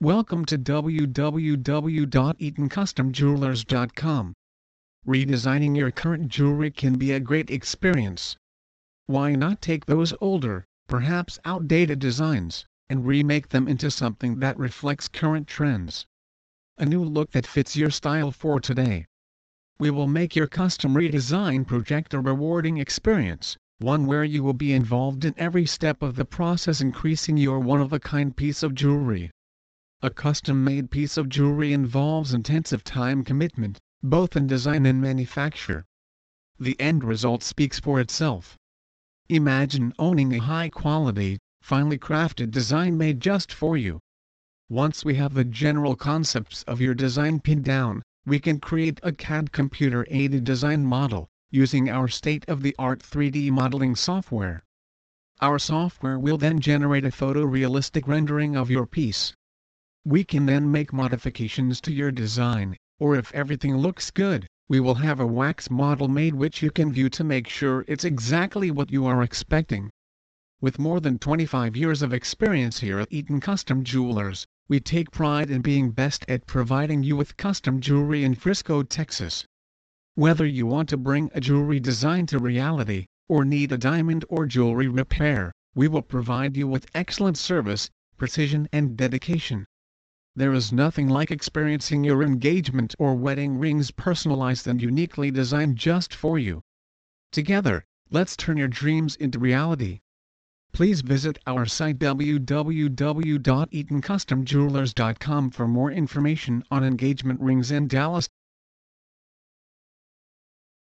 Welcome to www.eatoncustomjewelers.com. Redesigning your current jewelry can be a great experience. Why not take those older, perhaps outdated designs, and remake them into something that reflects current trends? A new look that fits your style for today. We will make your custom redesign project a rewarding experience, one where you will be involved in every step of the process increasing your one-of-a-kind piece of jewelry. A custom-made piece of jewelry involves intensive time commitment, both in design and manufacture. The end result speaks for itself. Imagine owning a high-quality, finely crafted design made just for you. Once we have the general concepts of your design pinned down, we can create a CAD computer-aided design model, using our state-of-the-art 3D modeling software. Our software will then generate a photorealistic rendering of your piece. We can then make modifications to your design, or if everything looks good, we will have a wax model made which you can view to make sure it's exactly what you are expecting. With more than 25 years of experience here at Eaton Custom Jewelers, we take pride in being best at providing you with custom jewelry in Frisco, Texas. Whether you want to bring a jewelry design to reality, or need a diamond or jewelry repair, we will provide you with excellent service, precision and dedication. There is nothing like experiencing your engagement or wedding rings personalized and uniquely designed just for you. Together, let's turn your dreams into reality. Please visit our site www.eatoncustomjewelers.com for more information on engagement rings in Dallas,